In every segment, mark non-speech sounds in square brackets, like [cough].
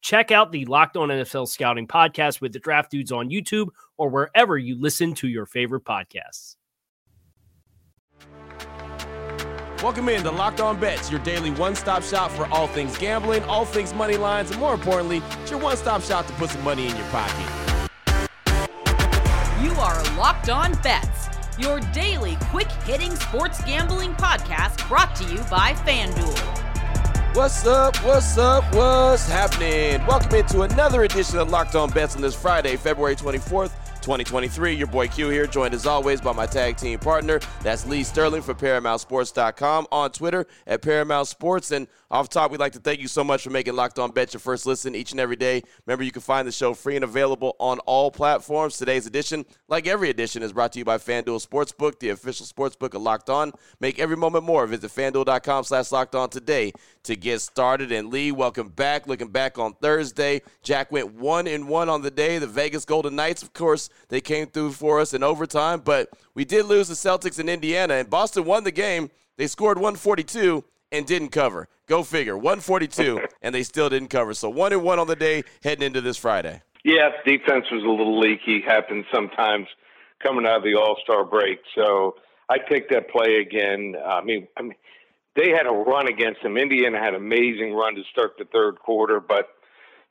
Check out the Locked On NFL Scouting podcast with the draft dudes on YouTube or wherever you listen to your favorite podcasts. Welcome in to Locked On Bets, your daily one stop shop for all things gambling, all things money lines, and more importantly, it's your one stop shop to put some money in your pocket. You are Locked On Bets, your daily quick hitting sports gambling podcast brought to you by FanDuel. What's up? What's up? What's happening? Welcome into another edition of Locked On Bets on this Friday, February 24th. 2023. Your boy Q here, joined as always by my tag team partner. That's Lee Sterling for ParamountSports.com on Twitter at Paramount Sports. And off top, we'd like to thank you so much for making Locked On Bet your first listen each and every day. Remember, you can find the show free and available on all platforms. Today's edition, like every edition, is brought to you by FanDuel Sportsbook, the official sportsbook of Locked On. Make every moment more. Visit FanDuel.com slash Locked On today to get started. And Lee, welcome back. Looking back on Thursday, Jack went one and one on the day. The Vegas Golden Knights, of course, they came through for us in overtime, but we did lose the Celtics in Indiana, and Boston won the game. They scored 142 and didn't cover. Go figure. 142, [laughs] and they still didn't cover. So one and one on the day heading into this Friday. Yeah, defense was a little leaky. Happens sometimes coming out of the All Star break. So I picked that play again. I mean, I mean, they had a run against them. Indiana had an amazing run to start the third quarter, but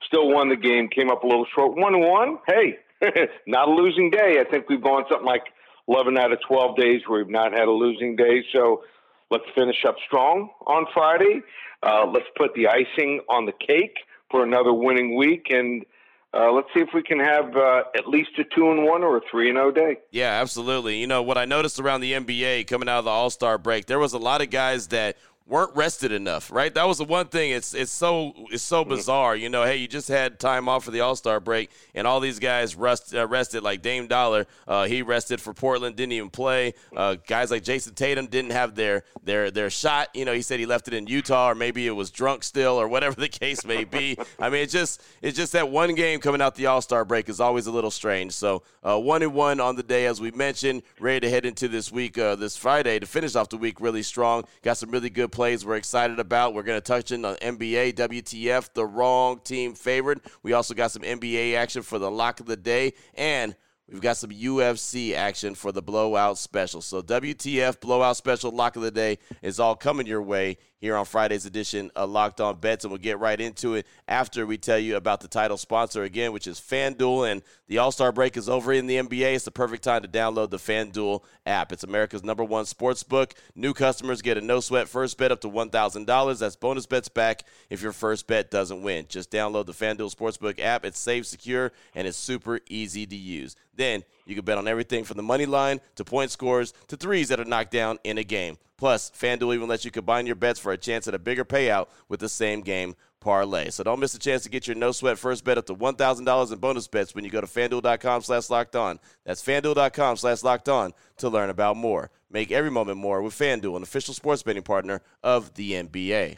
still won the game. Came up a little short. One and one. Hey, [laughs] not a losing day. I think we've gone something like 11 out of 12 days where we've not had a losing day. So let's finish up strong on Friday. Uh, let's put the icing on the cake for another winning week and. Uh, let's see if we can have uh, at least a two and one or a three and zero day. Yeah, absolutely. You know what I noticed around the NBA coming out of the All Star break, there was a lot of guys that weren't rested enough, right? That was the one thing. It's it's so it's so mm-hmm. bizarre. You know, hey, you just had time off for the All Star break, and all these guys rest, uh, rested. Like Dame Dolla, uh, he rested for Portland, didn't even play. Uh, guys like Jayson Tatum didn't have their their their shot. You know, he said he left it in Utah, or maybe it was drunk still, or whatever the case may be. I mean, it's just it's just that one game coming out the All Star break is always a little strange. So uh, one and one on the day, as we mentioned, ready to head into this week, uh, this Friday to finish off the week really strong. Got some really good plays we're excited about. We're going to touch in on NBA, WTF, the wrong team favored. We also got some NBA action for the lock of the day, and we've got some UFC action for the blowout special. So, WTF, blowout special, lock of the day is all coming your way here on Friday's edition of Locked On Bets, and we'll get right into it after we tell you about the title sponsor again, which is FanDuel. And the All Star break is over in the NBA. It's the perfect time to download the FanDuel app. It's America's number one sports book. New customers get a no sweat first bet up to $1,000. That's bonus bets back if your first bet doesn't win. Just download the FanDuel Sportsbook app. It's safe, secure, and it's super easy to use. Then you can bet on everything from the money line to point scores to threes that are knocked down in a game. Plus, FanDuel even lets you combine your bets for a chance at a bigger payout with the same game parlay. So don't miss a chance to get your no sweat first bet up to $1,000 in bonus bets when you go to fanduel.com slash locked on. That's fanduel.com slash locked on to learn about more. Make every moment more with FanDuel, an official sports betting partner of the NBA.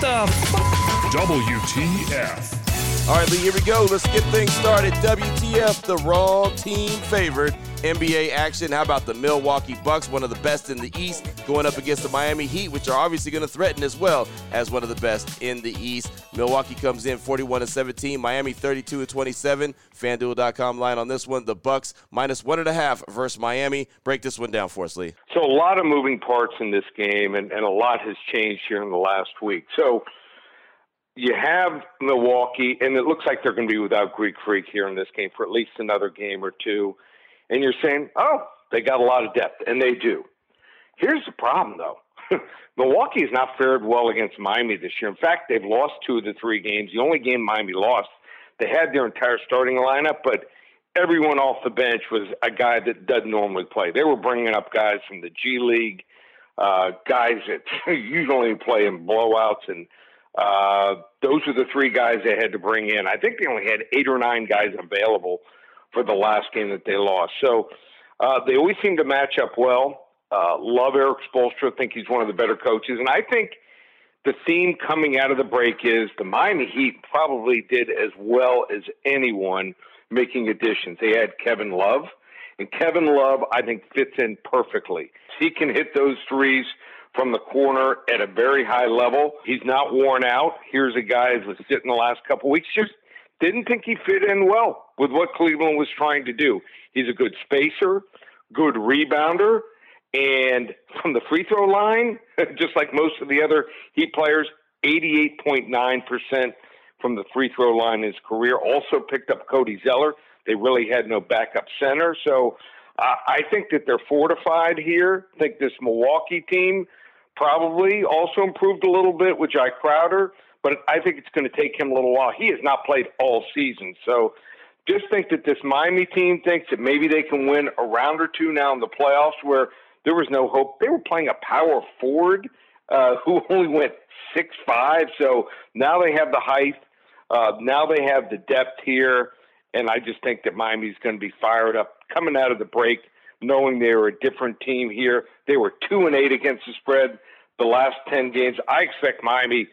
The WTF. All right, Lee, here we go. Let's get things started. WTF, the wrong team favorite. NBA action. How about the Milwaukee Bucks, one of the best in the East, going up against the Miami Heat, which are obviously going to threaten as well as one of the best in the East. Milwaukee comes in 41 and 17, Miami 32 and 27. FanDuel.com line on this one. The Bucks minus one and a half versus Miami. Break this one down for us, Lee. So a lot of moving parts in this game, and, and a lot has changed here in the last week. So you have Milwaukee, and it looks like they're going to be without Greek Freak here in this game for at least another game or two and you're saying, oh, they got a lot of depth, and they do. Here's the problem, though. [laughs] Milwaukee has not fared well against Miami this year. In fact, they've lost two of the three games. The only game Miami lost, they had their entire starting lineup, but everyone off the bench was a guy that doesn't normally play. They were bringing up guys from the G League, uh, guys that [laughs] usually play in blowouts, and uh, those are the three guys they had to bring in. I think they only had eight or nine guys available for the last game that they lost. So uh, they always seem to match up well. Uh, love Erik Spoelstra. Think he's one of the better coaches, and I think the theme coming out of the break is the Miami Heat probably did as well as anyone making additions. They had Kevin Love, and Kevin Love I think fits in perfectly. He can hit those threes from the corner at a very high level. He's not worn out. Here's a guy who's sitting the last couple weeks just didn't think he fit in well with what Cleveland was trying to do. He's a good spacer, good rebounder, and from the free throw line, [laughs] just like most of the other Heat players, 88.9% from the free throw line in his career. Also picked up Cody Zeller. They really had no backup center. So uh, I think that they're fortified here. I think this Milwaukee team probably also improved a little bit with Jae Crowder but I think it's going to take him a little while. He has not played all season, so just think that this Miami team thinks that maybe they can win a round or two now in the playoffs, where there was no hope. They were playing a power forward uh, who [laughs] only went six five, so now they have the height. Uh, now they have the depth here, and I just think that Miami's going to be fired up coming out of the break, knowing they were a different team here. They were two and eight against the spread the last ten games. I expect Miami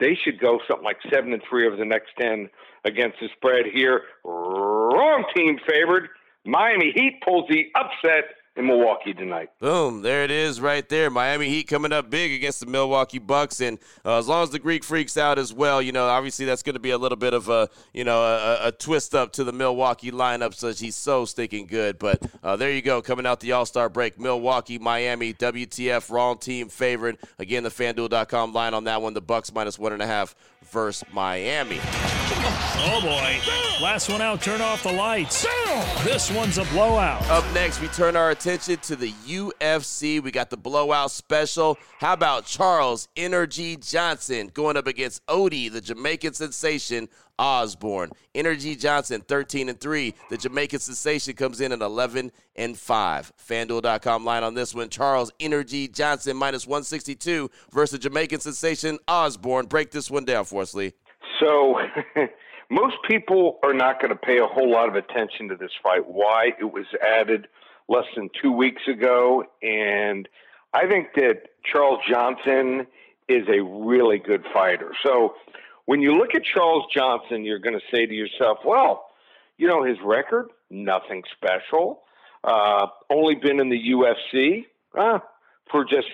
they should go something like seven and three over the next ten against the spread here. Wrong team favored. Miami Heat pulls the upset in Milwaukee tonight. Boom, there it is right there. Miami Heat coming up big against the Milwaukee Bucks, and uh, as long as the Greek Freaks out as well, you know, obviously that's going to be a little bit of a, you know, a, a, twist up to the Milwaukee lineup, since he's so stinking good. But uh, there you go, coming out the All Star break, Milwaukee, Miami, WTF, wrong team favorite. Again, the FanDuel.com line on that one, the Bucks minus one and a half versus Miami. Oh boy. Last one out, turn off the lights. This one's a blowout. Up next, we turn our attention to the UFC. We got the blowout special. How about Charles Energy Johnson going up against Odie, the Jamaican sensation, Osbourne. Energy Johnson, 13 and 3. The Jamaican sensation comes in at 11 and 5. FanDuel.com line on this one. Charles Energy Johnson minus 162 versus Jamaican sensation Osbourne. Break this one down for us, Lee. So, [laughs] most people are not going to pay a whole lot of attention to this fight. Why? It was added less than two weeks ago. And I think that Charles Johnson is a really good fighter. So, when you look at Charles Johnson, you're going to say to yourself, well, you know, his record, nothing special. Uh, only been in the UFC uh, for just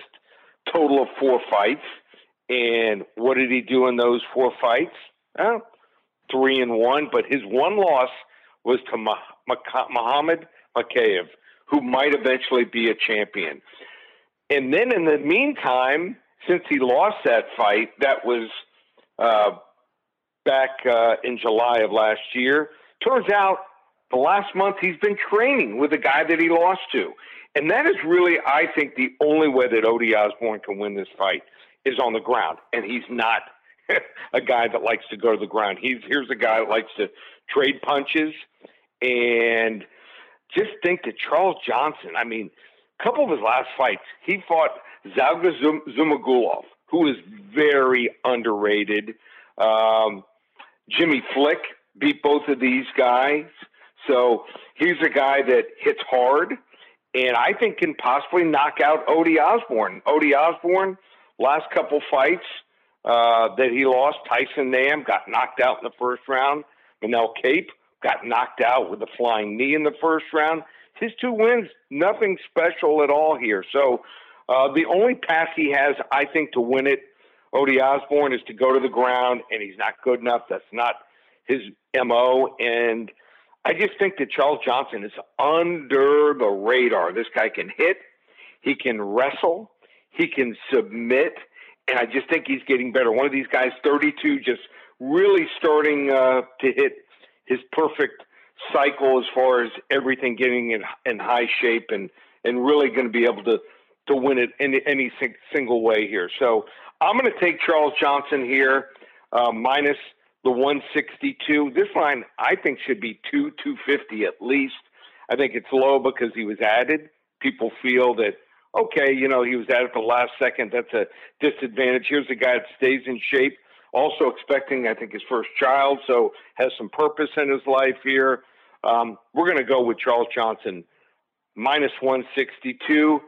total of four fights. And what did he do in those four fights? Uh, three and one. But his one loss was to Muhammad Mokaev, who might eventually be a champion. And then in the meantime, since he lost that fight, that was uh, back uh, in July of last year. Turns out the last month he's been training with the guy that he lost to. And that is really, I think, the only way that Ode Osbourne can win this fight is on the ground. And he's not [laughs] a guy that likes to go to the ground. He's here's a guy that likes to trade punches and just think that Charles Johnson, I mean, a couple of his last fights, he fought Zhalga Zhumagulov, who is very underrated. Um, Jimmy Flick beat both of these guys. So he's a guy that hits hard and I think can possibly knock out Odie Osbourne. Odie Osbourne, last couple fights uh, that he lost, Tyson Nam got knocked out in the first round. Manel Kape got knocked out with a flying knee in the first round. His two wins, nothing special at all here. So uh, the only path he has, I think, to win it, Odie Osbourne, is to go to the ground, and he's not good enough. That's not his MO. And – I just think that Charles Johnson is under the radar. This guy can hit, he can wrestle, he can submit, and I just think he's getting better. One of these guys, 32, just really starting uh, to hit his perfect cycle as far as everything getting in, in high shape and, and really going to be able to, to win it in any single way here. So I'm going to take Charles Johnson here, uh, minus – the 162. This line, I think, should be two 250 at least. I think it's low because he was added. People feel that okay, you know, he was at the last second. That's a disadvantage. Here's a guy that stays in shape, also expecting, I think, his first child, so has some purpose in his life here. Um, we're going to go with Charles Johnson minus 162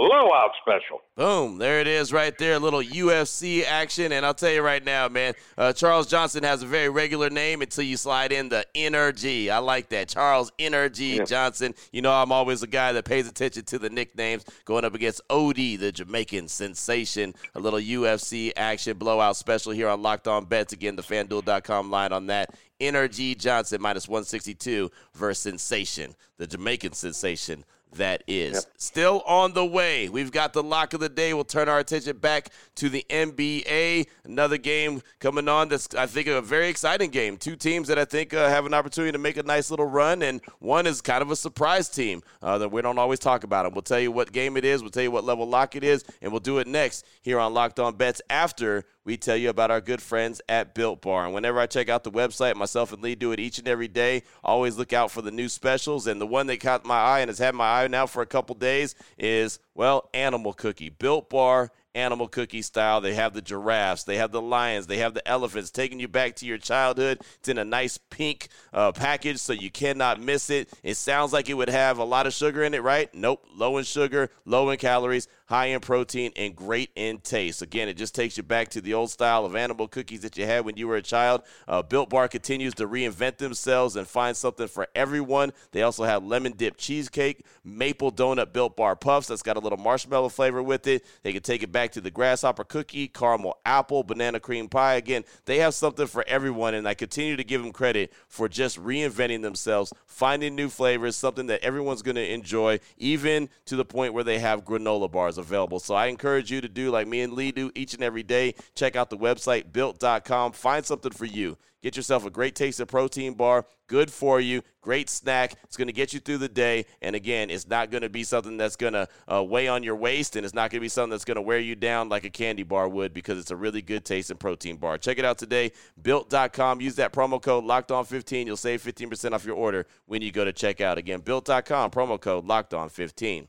blowout special. Boom. There it is right there. A little UFC action. And I'll tell you right now, man, uh, Charles Johnson has a very regular name until you slide in the Energy. I like that. Charles Energy yeah. Johnson. You know, I'm always a guy that pays attention to the nicknames going up against Ode, the Jamaican sensation. A little UFC action blowout special here on Locked On Bets. Again, the fanduel.com line on that. Energy Johnson minus 162 versus Sensation, the Jamaican sensation that is. Yep. Still on the way. We've got the lock of the day. We'll turn our attention back to the NBA. Another game coming on that's, I think, a very exciting game. Two teams that I think uh, have an opportunity to make a nice little run, and one is kind of a surprise team uh, that we don't always talk about. Them. We'll tell you what game it is, we'll tell you what level lock it is, and we'll do it next here on Locked On Bets after we tell you about our good friends at Built Bar. And whenever I check out the website, myself and Lee do it each and every day. Always look out for the new specials. And the one that caught my eye and has had my eye now for a couple days is, well, Animal Cookie. Built Bar animal cookie style. They have the giraffes, they have the lions, they have the elephants, taking you back to your childhood. It's in a nice pink uh, package, so you cannot miss it. It sounds like it would have a lot of sugar in it, right? Nope, low in sugar, low in calories, high in protein, and great in taste. Again, it just takes you back to the old style of animal cookies that you had when you were a child. Uh, Built Bar continues to reinvent themselves and find something for everyone. They also have lemon dip cheesecake, maple donut Built Bar puffs that's got a little marshmallow flavor with it. They can take it back to the grasshopper cookie, caramel apple, banana cream pie. Again, they have something for everyone, and I continue to give them credit for just reinventing themselves, finding new flavors, something that everyone's going to enjoy, even to the point where they have granola bars available. So I encourage you to do like me and Lee do each and every day. Check out the website built.com. Find something for you. Get yourself a great taste of protein bar, good for you, great snack. It's going to get you through the day. And again, it's not going to be something that's going to uh, weigh on your waist, and it's not going to be something that's going to wear you down like a candy bar would because it's a really good taste and protein bar. Check it out today, built.com. Use that promo code locked on 15. You'll save 15% off your order when you go to checkout. Again, built.com, promo code locked on 15.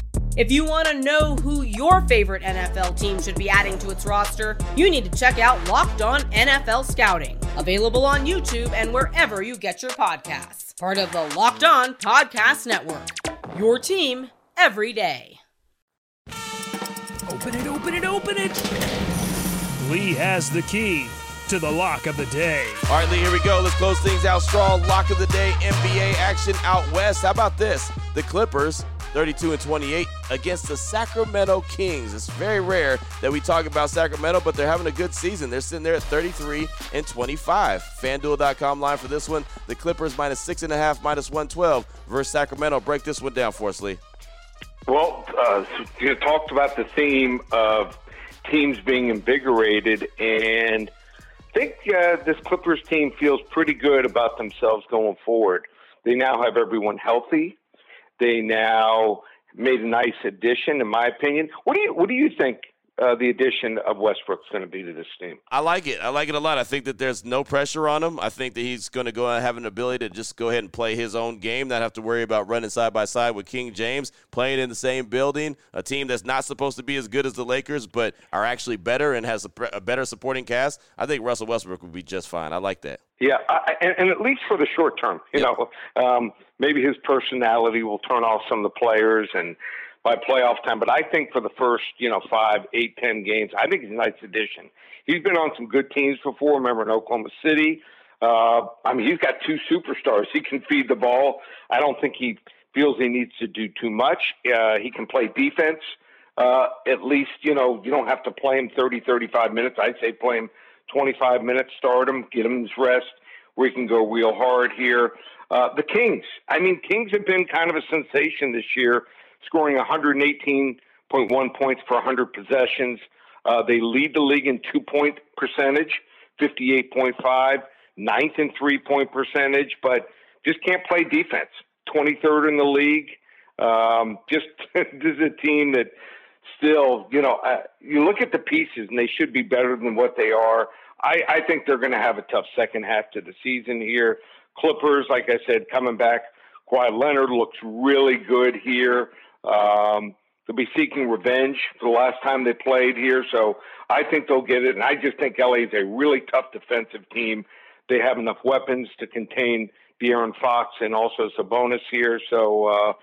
If you want to know who your favorite NFL team should be adding to its roster, you need to check out Locked On NFL Scouting, available on YouTube and wherever you get your podcasts. Part of the Locked On Podcast Network. Your team every day. Open it, open it, open it. Lee has the key to the lock of the day. All right, Lee, here we go. Let's close things out strong. Lock of the day, NBA action out west. How about this? The Clippers 32 and 28 against the Sacramento Kings. It's very rare that we talk about Sacramento, but they're having a good season. They're sitting there at 33 and 25. FanDuel.com line for this one. The Clippers minus six and a half, minus 112 versus Sacramento. Break this one down for us, Lee. Well, uh, you talked about the theme of teams being invigorated, and I think uh, this Clippers team feels pretty good about themselves going forward. They now have everyone healthy. They now made a nice addition, in my opinion. What do you What do you think uh, the addition of Westbrook's going to be to this team. I like it. I like it a lot. I think that there's no pressure on him. I think that he's going to go and have an ability to just go ahead and play his own game, not have to worry about running side by side with King James, playing in the same building, a team that's not supposed to be as good as the Lakers, but are actually better and has a, a better supporting cast. I think Russell Westbrook would be just fine. I like that. Yeah, I, and, and, at least for the short term, you yep. know, um, maybe his personality will turn off some of the players and by playoff time. But I think for the first, you know, five, eight, ten games, I think he's a nice addition. He's been on some good teams before. Remember in Oklahoma City. Uh, I mean, he's got two superstars. He can feed the ball. I don't think he feels he needs to do too much. Uh, he can play defense. Uh, at least, you know, you don't have to play him 30, 35 minutes. I'd say play him 25 minutes, start him, get him his rest, he can go real hard here. Uh, the Kings. I mean, Kings have been kind of a sensation this year scoring 118.1 points per 100 possessions. Uh, they lead the league in two point percentage, 58.5, ninth in three point percentage, but just can't play defense. 23rd in the league. Um, just [laughs] this is a team that still, you know, uh, you look at the pieces and they should be better than what they are. I, I think they're going to have a tough second half to the season here. Clippers, like I said, coming back. Kawhi Leonard looks really good here. Um, they'll be seeking revenge for the last time they played here, so I think they'll get it. And I just think LA is a really tough defensive team. They have enough weapons to contain De'Aaron Fox and also Sabonis here. So, uh,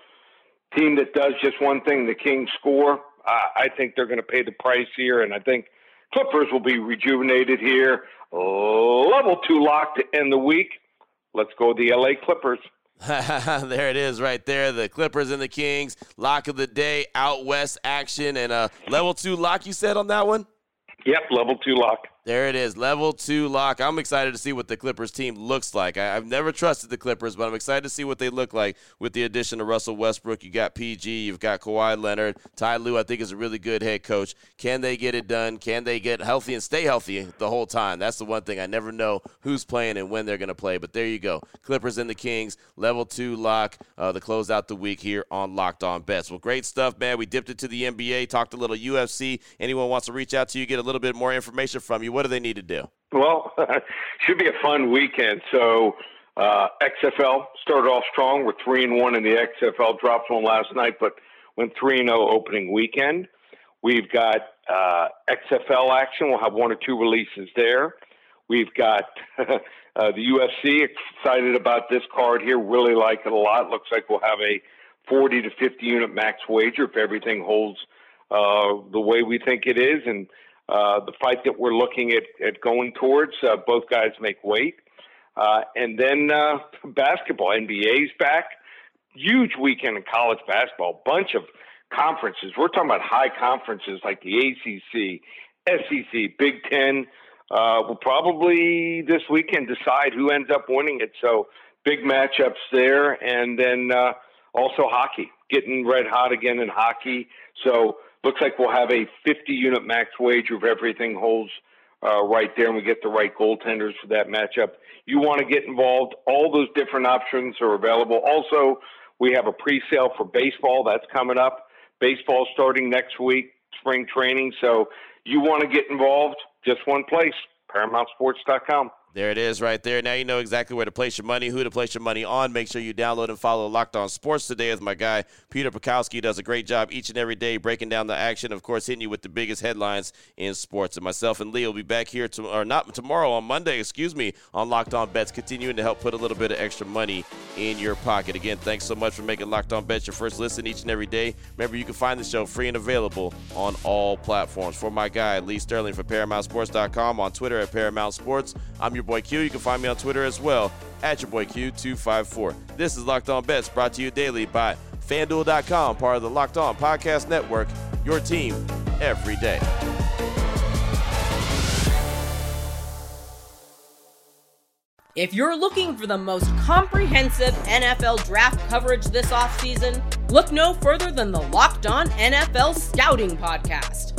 team that does just one thing, the Kings score. Uh, I think they're going to pay the price here, and I think Clippers will be rejuvenated here. Level two lock to end the week. Let's go the LA Clippers. [laughs] there it is right there. The Clippers and the Kings. Lock of the day, out west action, and a level two lock you said on that one? Yep, level two lock. There it is, level two lock. I'm excited to see what the Clippers team looks like. I, have never trusted the Clippers, but I'm excited to see what they look like with the addition of Russell Westbrook. You got PG, you've got Kawhi Leonard. Ty Lue, I think, is a really good head coach. Can they get it done? Can they get healthy and stay healthy the whole time? That's the one thing. I never know who's playing and when they're going to play, but there you go. Clippers and the Kings, level two lock, uh, to close out the week here on Locked On Bets. Well, great stuff, man. We dipped into the NBA, talked a little UFC. Anyone wants to reach out to you, get a little bit more information from you, what do they need to do? Well, [laughs] should be a fun weekend. So uh, XFL started off strong. We're three and one in the XFL. Dropped one last night, but went three and zero oh opening weekend. We've got uh, XFL action. We'll have one or two releases there. We've got [laughs] uh, the UFC. Excited about this card here. Really like it a lot. Looks like we'll have a 40 to 50 unit max wager if everything holds uh, the way we think it is. And uh, the fight that we're looking at, at going towards. Uh, both guys make weight. Uh, and then uh, basketball, NBA's back. Huge weekend in college basketball. Bunch of conferences. We're talking about high conferences like the ACC, SEC, Big Ten. Uh, will probably this weekend decide who ends up winning it. So big matchups there, and then also hockey, getting red hot again in hockey. So looks like we'll have a 50 unit max wage if everything holds uh, right there and we get the right goaltenders for that matchup. You want to get involved. All those different options are available. Also, we have a pre sale for baseball that's coming up. Baseball starting next week, spring training. So you want to get involved, just one place, ParamountSports.com. There it is right there. Now you know exactly where to place your money, who to place your money on. Make sure you download and follow Locked On Sports today as my guy, Peter Bukowski, does a great job each and every day breaking down the action, of course, hitting you with the biggest headlines in sports. And myself and Lee will be back here, to, or not tomorrow, on Monday, excuse me, on Locked On Bets, continuing to help put a little bit of extra money in your pocket. Again, thanks so much for making Locked On Bets your first listen each and every day. Remember, you can find the show free and available on all platforms. For my guy, Lee Sterling for ParamountSports.com, on Twitter at Paramount Sports, I'm your boy Q. You can find me on Twitter as well at your boy Q254. This is Locked On Bets brought to you daily by FanDuel.com, part of the Locked On Podcast Network, your team every day. If you're looking for the most comprehensive NFL draft coverage this offseason, look no further than the Locked On NFL Scouting Podcast.